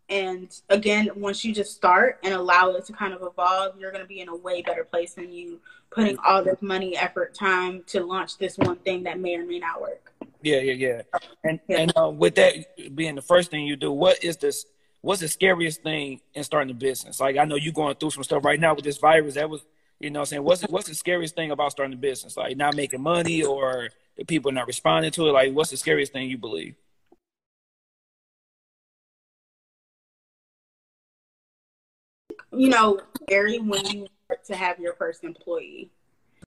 and again, once you just start and allow it to kind of evolve, you're going to be in a way better place than you putting all this money, effort, time to launch this one thing that may or may not work.
Yeah, yeah, yeah. And
Yeah.
and uh, with that being the first thing you do, what is this? What's the scariest thing in starting a business? Like I know you're going through some stuff right now with this virus. That was, you know, what I'm saying what's the, what's the scariest thing about starting a business? Like not making money or the people not responding to it. Like what's the scariest thing you believe?
You know, scary when you start to have your first employee.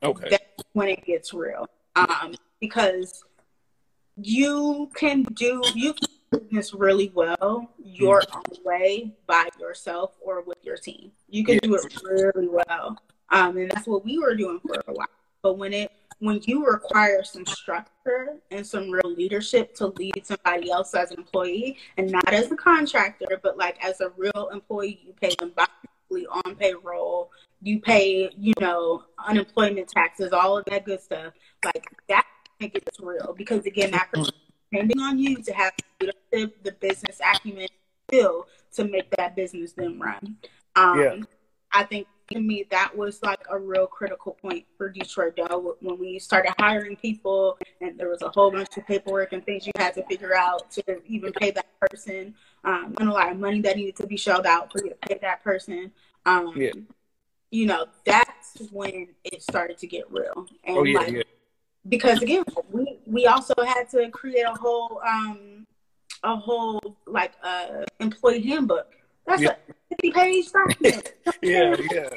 Okay.
that's when it gets real. Um, because you can do you can do business really well your
Mm-hmm.
own way by yourself or with your team. You can do it really well. Um, and that's what we were doing for a while. But when it when you require some structure and some real leadership to lead somebody else as an employee and not as a contractor, but like as a real employee, you pay them bi-weekly on payroll, you pay, you know, unemployment taxes, all of that good stuff. Like that gets real because again, that person is depending on you to have the the business acumen, skill to make that business then run. Um,
Yeah.
I think to me that was like a real critical point for Detroit Dough when we started hiring people and there was a whole bunch of paperwork and things you had to figure out to even pay that person um, and a lot of money that needed to be shelled out for you to pay that person. Um,
Yeah.
you know, that's when it started to get real. And
Oh yeah,
like
yeah.
because again, we we also had to create a whole um a whole like uh employee handbook. That's
Yeah.
a fifty page document.
Yeah, yeah.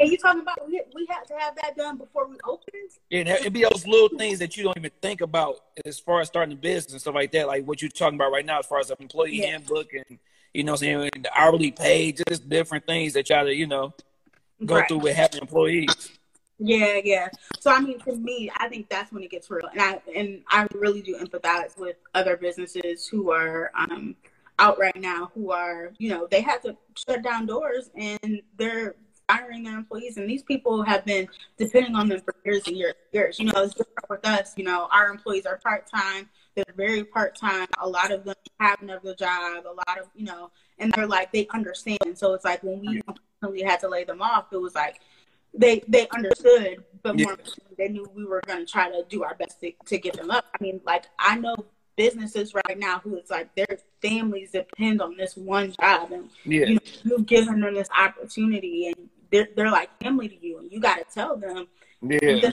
And you talking about we, we had to have that done before we open?
And it'd be those little things that you don't even think about as far as starting a business and stuff like that, like what you're talking about right now, as far as an employee
Yeah.
handbook and you know, what I'm saying the hourly pay, just different things that y'all to you know go
Right.
through with having employees.
Yeah, yeah. So I mean, for me, I think that's when it gets real, and I and I really do empathize with other businesses who are um, out right now, who are you know they had to shut down doors and they're firing their employees, and these people have been depending on them for years and years, and years. You know, it's different with us. You know, our employees are part time. They're very part time. A lot of them have another job. A lot of you know, and they're like they understand. So it's like when we unfortunately had to lay them off, it was like they they understood, but more importantly, they knew we were going to try to do our best to, to get them up. I mean, like I know businesses right now who it's like their families depend on this one job, and
Yeah.
you you've given them this opportunity, and they're they're like family to you, and you got to tell them
Yeah.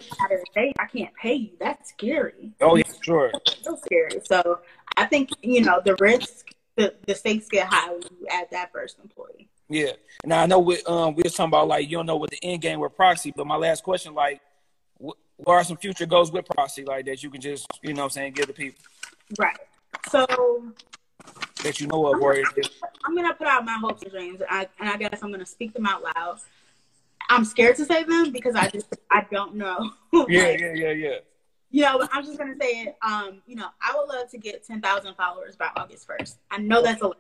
I can't pay you. That's scary.
Oh yeah, sure.
So scary. So I think you know the risk, the the stakes get high when you add that first employee.
Yeah. Now I know we um we was talking about like you don't know what the end game with Proxie, but my last question like wh- what are some future goals with Proxie like that you can just you know what I'm saying give the people
Right. So
that you know of or it is-
I'm gonna put out my hopes and dreams, and I, and I guess I'm gonna speak them out loud. I'm scared to say them because I just I don't know.
yeah
Like,
yeah yeah yeah
You know, I'm just gonna say it. Um, you know, I would love to get 10,000 followers by August 1st. I know that's a lot.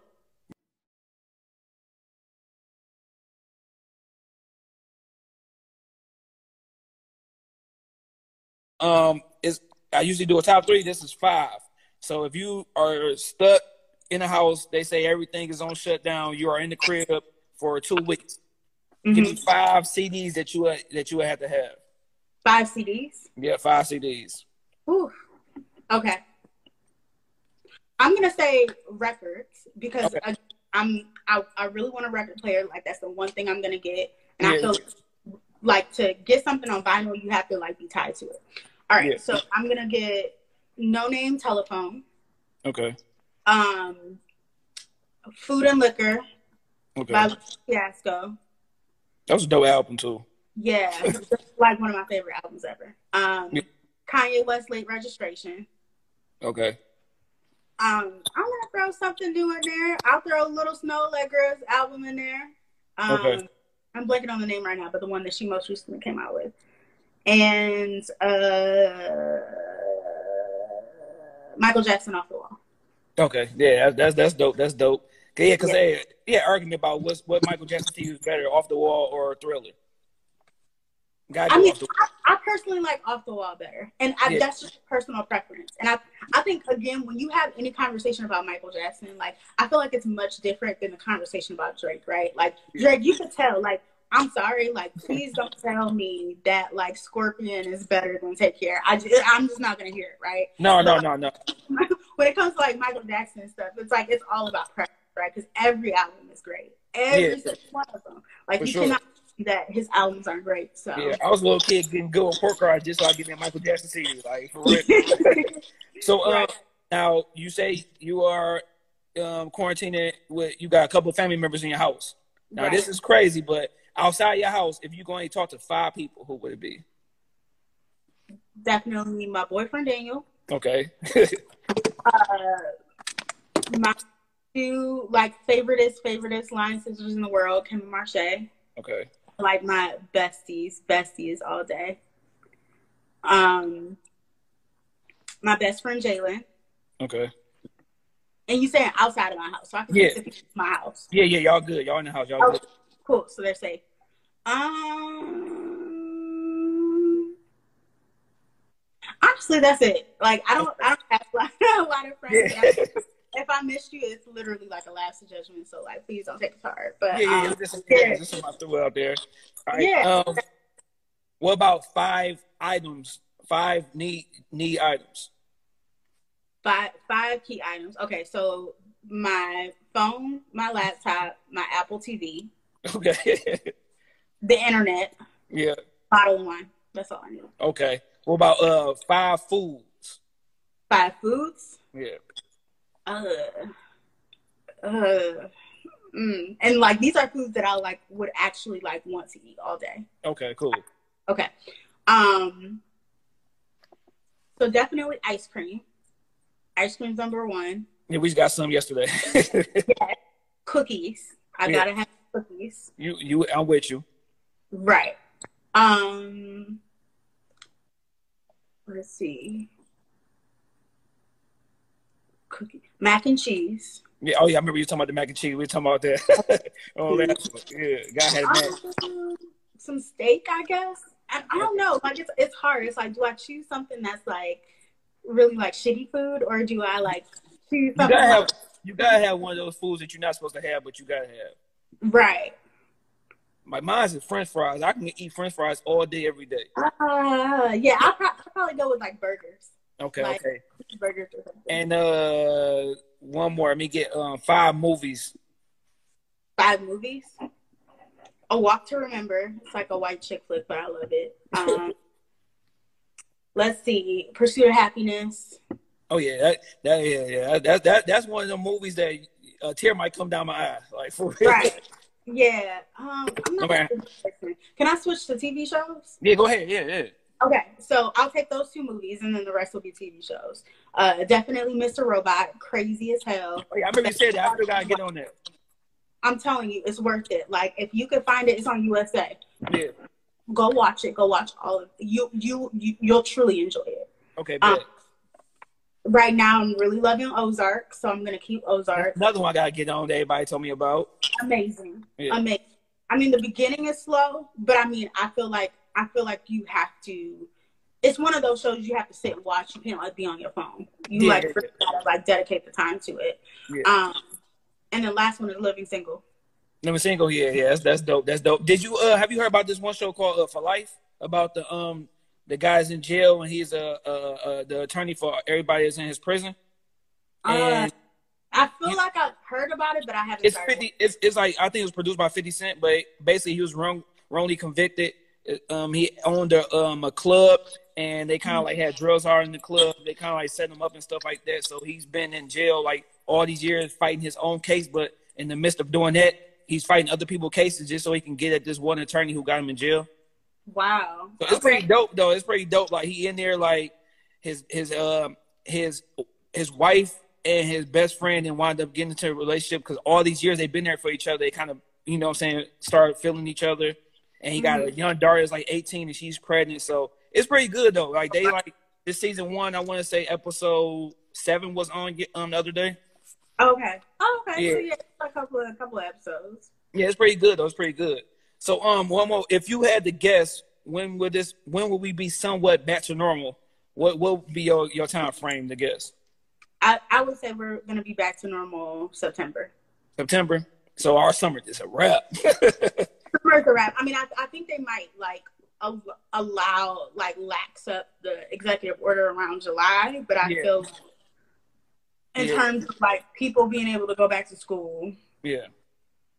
um is I usually do a top three. This is five. So if you are stuck in a house, they say everything is on shutdown. You are in the crib for two weeks. Give me
Mhm.
five CDs that you would- that you would have to have.
Five CDs.
Yeah, five CDs.
Ooh. Okay. I'm gonna say records because
Okay.
I, I'm I, I really want a record player. Like that's the one thing I'm gonna get, and I
Yeah.
feel like to get something on vinyl, you have to like be tied to it. All right,
Yeah.
so I'm gonna get Noname Telefone,
Okay.
um, food and liquor
Okay.
by Fiasco.
That was a dope album too.
Yeah, like one of my favorite albums ever. Um,
Yeah.
Kanye West late registration.
Okay.
Um, I'm gonna throw something new in there. I'll throw a little Snoh Aalegra's album in there. Um,
Okay.
I'm blanking on the name right now, but the one that she most recently came out with, and uh, Michael Jackson off the wall.
Okay. Yeah, that's that's, dope. That's dope. 'Cause, yeah, because they yeah argument about what's what Michael Jackson to you is better, off the wall or thriller.
I mean, I, I personally like off the wall better, and I,
Yeah.
that's just personal preference. And I, I think again, when you have any conversation about Michael Jackson, like I feel like it's much different than the conversation about Drake, right? Like Drake, you could tell, like I'm sorry, like please don't tell me that like Scorpion is better than Take Care. I just, I'm just not gonna hear it, right?
No, no, no, no.
when it comes to like Michael Jackson and stuff, it's like it's all about preference, right? Because every album is great, every
Yeah.
single one of them. Like
For
you
sure.
cannot that his albums aren't great. So.
Yeah, I was a little kid getting good on pork rinds just so I get a Michael Jackson CD, like for real. So uh,
Right.
now you say you are um, quarantining with you got a couple of family members in your house. Now
Right.
this is crazy, but outside your house, if you go and talk to five people, who would it be?
definitely my boyfriend Daniel.
Okay.
Uh, my two like favoriteest favoriteest line sisters in the world, Kim and Marche.
okay.
Like my besties, besties all day. Um, my best friend Jalen,
Okay.
and you saying outside of my house, so I can
Yeah.
my house.
Yeah, yeah, y'all good. Y'all in the house. Y'all
Oh,
good.
Cool. So they're safe. Um, honestly, that's it. Like I don't, I don't have like, a lot of friends.
Yeah.
If I missed you, it's literally like a of judgment. So like, please don't take it heart. But
Yeah, yeah,
um,
Just,
yeah.
yeah, just something I threw out there. All right.
Yeah.
Um, what about five items? Five knee need items.
five five key items. Okay, so my phone, my laptop, my Apple TV,
Okay.
The internet.
Yeah.
Bottle of wine. That's all I need.
Okay. What about uh five foods?
Five foods.
Yeah.
Uh. Uh. Mm. And like these are foods that I like would actually like want to eat all day.
Okay. Cool.
Okay. Um. So definitely ice cream. Ice cream's number one.
Yeah, we just got some yesterday.
yeah. Cookies. I
Yeah.
gotta have cookies.
you, you, I'm with you.
Right. Um. Let's see. Cookie, mac and cheese.
Yeah. Oh yeah, I remember you talking about the mac and cheese. We were talking about that. oh man. Yeah. Guy had.
Um, some steak, I guess. I, I don't know. Like it's it's hard. It's like, do I choose something that's like really like shitty food, or do I like choose
You gotta have.
like-
You gotta have one of those foods that you're not supposed to have, but you gotta have.
Right.
My mine's is French fries. I can eat French fries all day, every day.
Uh, yeah, I'll, pro- I'll probably go with like burgers,
Okay.
Like-
Okay.
burgers.
And uh, one more. Let me get um five movies.
five movies. A Walk to Remember. It's like a white chick flick, but I love it. Um, let's see. Pursuit of Happiness.
Oh yeah, that, that yeah yeah that, that that's one of the movies that a tear might come down my eye. Like for real.
Right. Yeah. Um, I'm not
Okay.
a good person. Can I switch to TV shows?
Yeah, go ahead. Yeah, yeah.
Okay, so I'll take those two movies, and then the rest will be TV shows. Uh, definitely Mr. Robot, crazy as hell.
Oh, yeah, I remember you said that. I still gotta get on that.
I'm telling you, it's worth it. Like if you can find it, it's on USA.
Yeah.
Go watch it. Go watch all of you. You, you you'll truly enjoy it.
Okay.
Um. Right now I'm really loving Ozark, so I'm gonna keep Ozark.
Another one I gotta get on that everybody told me about.
Amazing.
Yeah.
Amazing. I mean the beginning is slow, but I mean I feel like I feel like you have to it's one of those shows you have to sit and watch. You can't like be on your phone. You
Yeah,
like really gotta like dedicate the time to it.
Yeah.
Um and the last one is Living Single.
Living single. Yeah, yeah. That's that's dope. That's dope. Did you uh have you heard about this one show called uh, For Life about the um the guy's in jail and he's uh, uh, uh the attorney for everybody that's in his prison.
Uh, I feel like I've heard about it, but I haven't
it's fifty. It's, it's like I think it was produced by Fifty Cent, but basically he was wrong, wrongly convicted. Um, he owned a um a club, and they kind of like had drugs hard in the club. They kind of like set him up and stuff like that. So he's been in jail like all these years fighting his own case, but in the midst of doing that, he's fighting other people's cases just so he can get at this one attorney who got him in jail.
Wow.
So it's
Okay.
pretty dope though. It's pretty dope. Like he in there like his his um his his wife and his best friend and wind up getting into a relationship because all these years they've been there for each other. They kind of you know what I'm saying started feeling each other. And he got a young daughter that's like 18 and she's pregnant. So it's pretty good though. Like they like this season one. I want to say episode seven was on um the other day.
Okay. Oh, okay.
Yeah.
So yeah, a couple of a couple of episodes.
Yeah, it's pretty good though. It's pretty good. So um, one more. If you had to guess, when would this? When will we be somewhat back to normal? What what would be your your time frame to guess?
I, I would say we're gonna be back to normal September.
September. So our summer is a wrap.
Summer's a wrap. I mean, I, I think they might like allow like lax up the executive order around July, but I
Yeah.
feel in
Yeah.
terms of like people being able to go back to school,
yeah.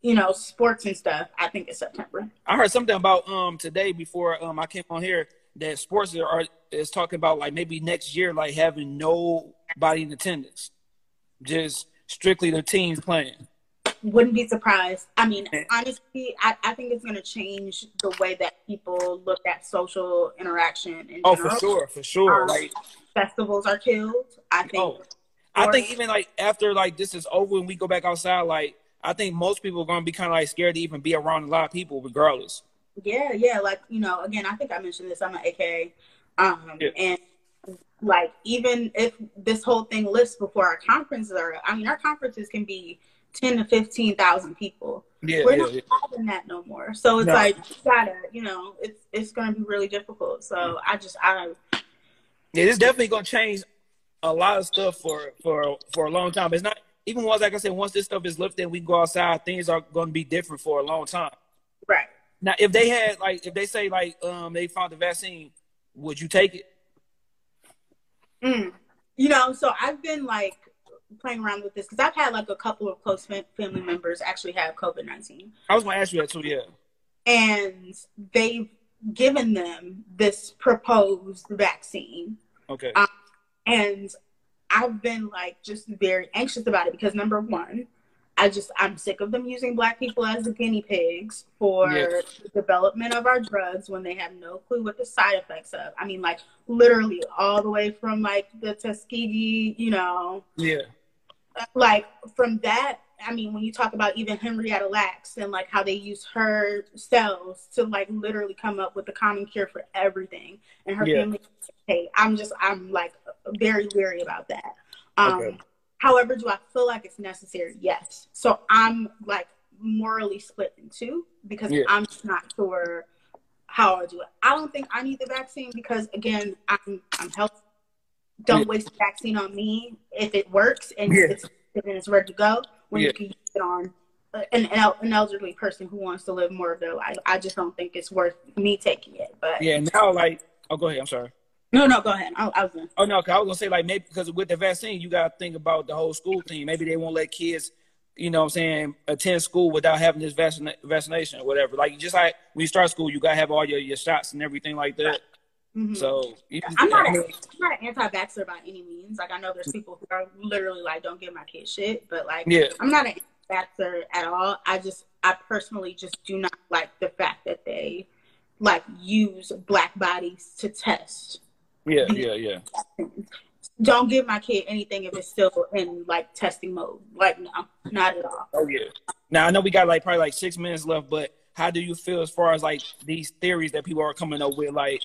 You know, sports and stuff, I think it's September.
I heard something about um today before um I came on here that sports are is talking about like maybe next year like having nobody in attendance, just strictly the teams playing.
Wouldn't be surprised. I mean, honestly, I, I think it's gonna change the way that people look at social interaction in
Oh,
general.
for sure, for sure.
Um,
Like
Festivals are killed. I think
Oh, I think even like after like this is over and we go back outside, like I think most people are gonna be kind of like scared to even be around a lot of people, regardless.
Yeah, yeah. Like, you know, again, I think I mentioned this. I'm an AKA. Um,
Yeah.
and like, even if this whole thing lifts before our conferences are, I mean, our conferences can be 10 to 15,000 people.
Yeah,
We're
yeah,
not
yeah.
having that no more. So it's
No.
like, you gotta, you know, it's, it's going to be really difficult. So I just, I,
Yeah, it's definitely gonna change a lot of stuff for for for a long time. It's not even once, like I said, once this stuff is lifted, and we go outside. Things are gonna be different for a long time.
right.
Now, if they had like, if they say like, um, they found the vaccine, would you take it?
Mm. You know, so I've been like playing around with this because I've had like a couple of close family members actually have COVID 19.
I was gonna ask you that too. Yeah.
and they've given them this proposed vaccine.
Okay.
Um, and I've been like just very anxious about it because number one, I just I'm sick of them using black people as the guinea pigs for
Yes.
the development of our drugs when they have no clue what the side effects of. I mean, like literally all the way from like the Tuskegee, you know,
Yeah.
like from that. I mean, when you talk about even Henrietta Lacks and like how they use her cells to like literally come up with the common cure for everything, and her
Yeah.
family, hey, I'm just I'm like very leery about that. Um,
Okay.
However, do I feel like it's necessary? Yes. So I'm like morally split in two because
Yeah.
I'm just not sure how I do it. I don't think I need the vaccine because again, I'm I'm healthy. Don't
Yeah.
waste the vaccine on me if it works and
Yeah.
it's and it's ready to go when
Yeah.
you can use it on uh, an, an an elderly person who wants to live more of their life. I just don't think it's worth me taking it. But
Yeah. Now, like, oh, go ahead. I'm sorry.
no, no, go ahead. I, I was gonna,
Oh no, 'cause I was gonna say like maybe because with the vaccine, you gotta think about the whole school thing. Maybe they won't let kids, you know, what I'm saying, attend school without having this vaccina- vaccination or whatever. Like just like when you start school, you gotta have all your, your shots and everything like that.
Mhm.
So
I'm not, a, I'm not an anti-vaxxer by any means. Like I know there's people who are literally like, don't give my kid shit, but like,
yeah,
I'm not an anti-vaxxer at all. I just, I personally just do not like the fact that they like use black bodies to test.
yeah, yeah, yeah.
Don't give my kid anything if it's still in like testing mode. Like no, not at all.
Oh yeah. Now I know we got like probably like six minutes left, but how do you feel as far as like these theories that people are coming up with? Like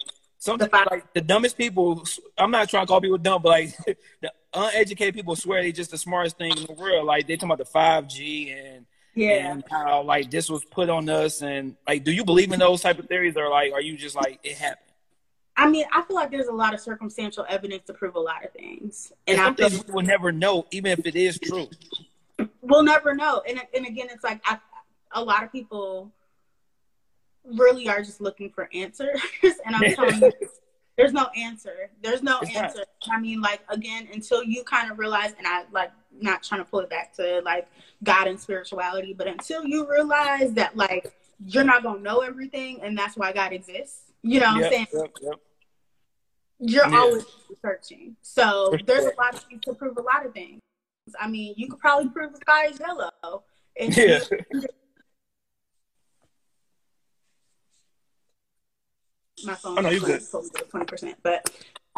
sometimes
The
like the dumbest people. I'm not trying to call people dumb, but like the uneducated people swear they just the smartest thing in the world. Like they talking about the five G and
Yeah.
and how like this was put on us and like do you believe in those type of theories or like are you just like it happened?
I mean, I feel like there's a lot of circumstantial evidence to prove a lot of things,
And
and I
some
feel
we will never know, even if it is true.
we'll never know. And and again, it's like I, a lot of people really are just looking for answers, and I'm telling you, there's no answer. There's no
It's not.
answer. I mean, like again, until you kind of realize, and I like not trying to pull it back to like God and spirituality, but until you realize that like you're not gonna know everything, and that's why God exists. You know what I'm saying?
yep, yep.
you're
Yeah.
always searching. So
For
there's
sure.
a lot of things to prove a lot of things. I mean, you could probably prove the sky is yellow. If
Yeah.
My phone.
Oh, no, you good.
Twenty percent, but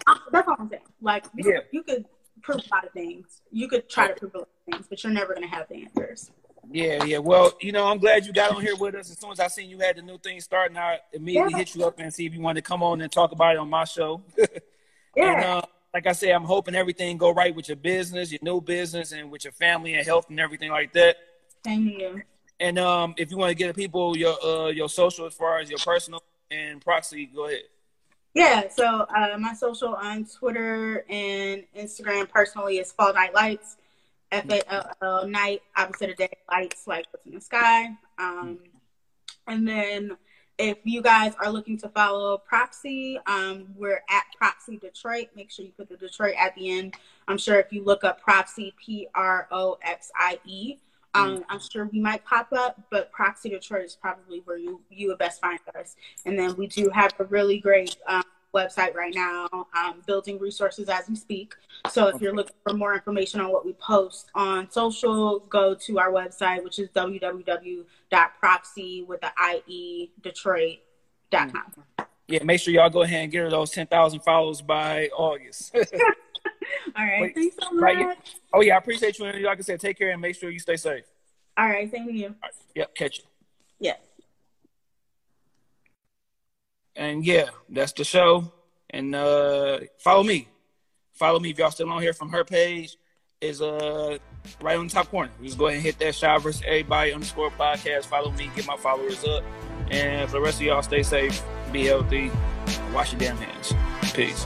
uh, that's all I'm saying. Like, you,
Yeah.
you could prove a lot of things. You could try to prove a lot of things, but you're never gonna have the answers.
Yeah, yeah. Well, you know, I'm glad you got on here with us. As soon as I seen you had the new thing starting, I immediately
Yeah.
hit you up and see if you wanted to come on and talk about it on my show.
Yeah.
And uh, like I said, I'm hoping everything go right with your business, your new business, and with your family and health and everything like that.
Thank you.
And um, if you want to get people your uh, your social as far as your personal and Proxie, go ahead.
Yeah, so uh, my social on Twitter and Instagram personally is Fall Night Lights, F A L L night, opposite of day lights, like what's in the sky. Um, and then if you guys are looking to follow Proxie, um, we're at Proxie Detroit. Make sure you put the Detroit at the end. I'm sure if you look up Proxie, P R O X I E, um, I'm sure we might pop up, but Proxie Detroit is probably where you you would best find us. And then we do have a really great um, website right now, um, building resources as we speak. So if you're looking for more information on what we post on social, go to our website, which is www.proxy with the IE Detroit.com.
Yeah, make sure y'all go ahead and get her those ten thousand followers by August.
All right.
Wait,
Thanks so much.
right, oh yeah, I appreciate you. And like I said, take care and make sure you stay safe.
All right. Thank you.
All right, yep, catch you.
Yeah.
And yeah, that's the show. And uh follow me. Follow me if y'all still on here from her page. Is uh right on the top corner. Just go ahead and hit that shot versus everybody underscore podcast. Follow me, get my followers up. And for the rest of y'all, stay safe, be healthy, wash your damn hands. Peace.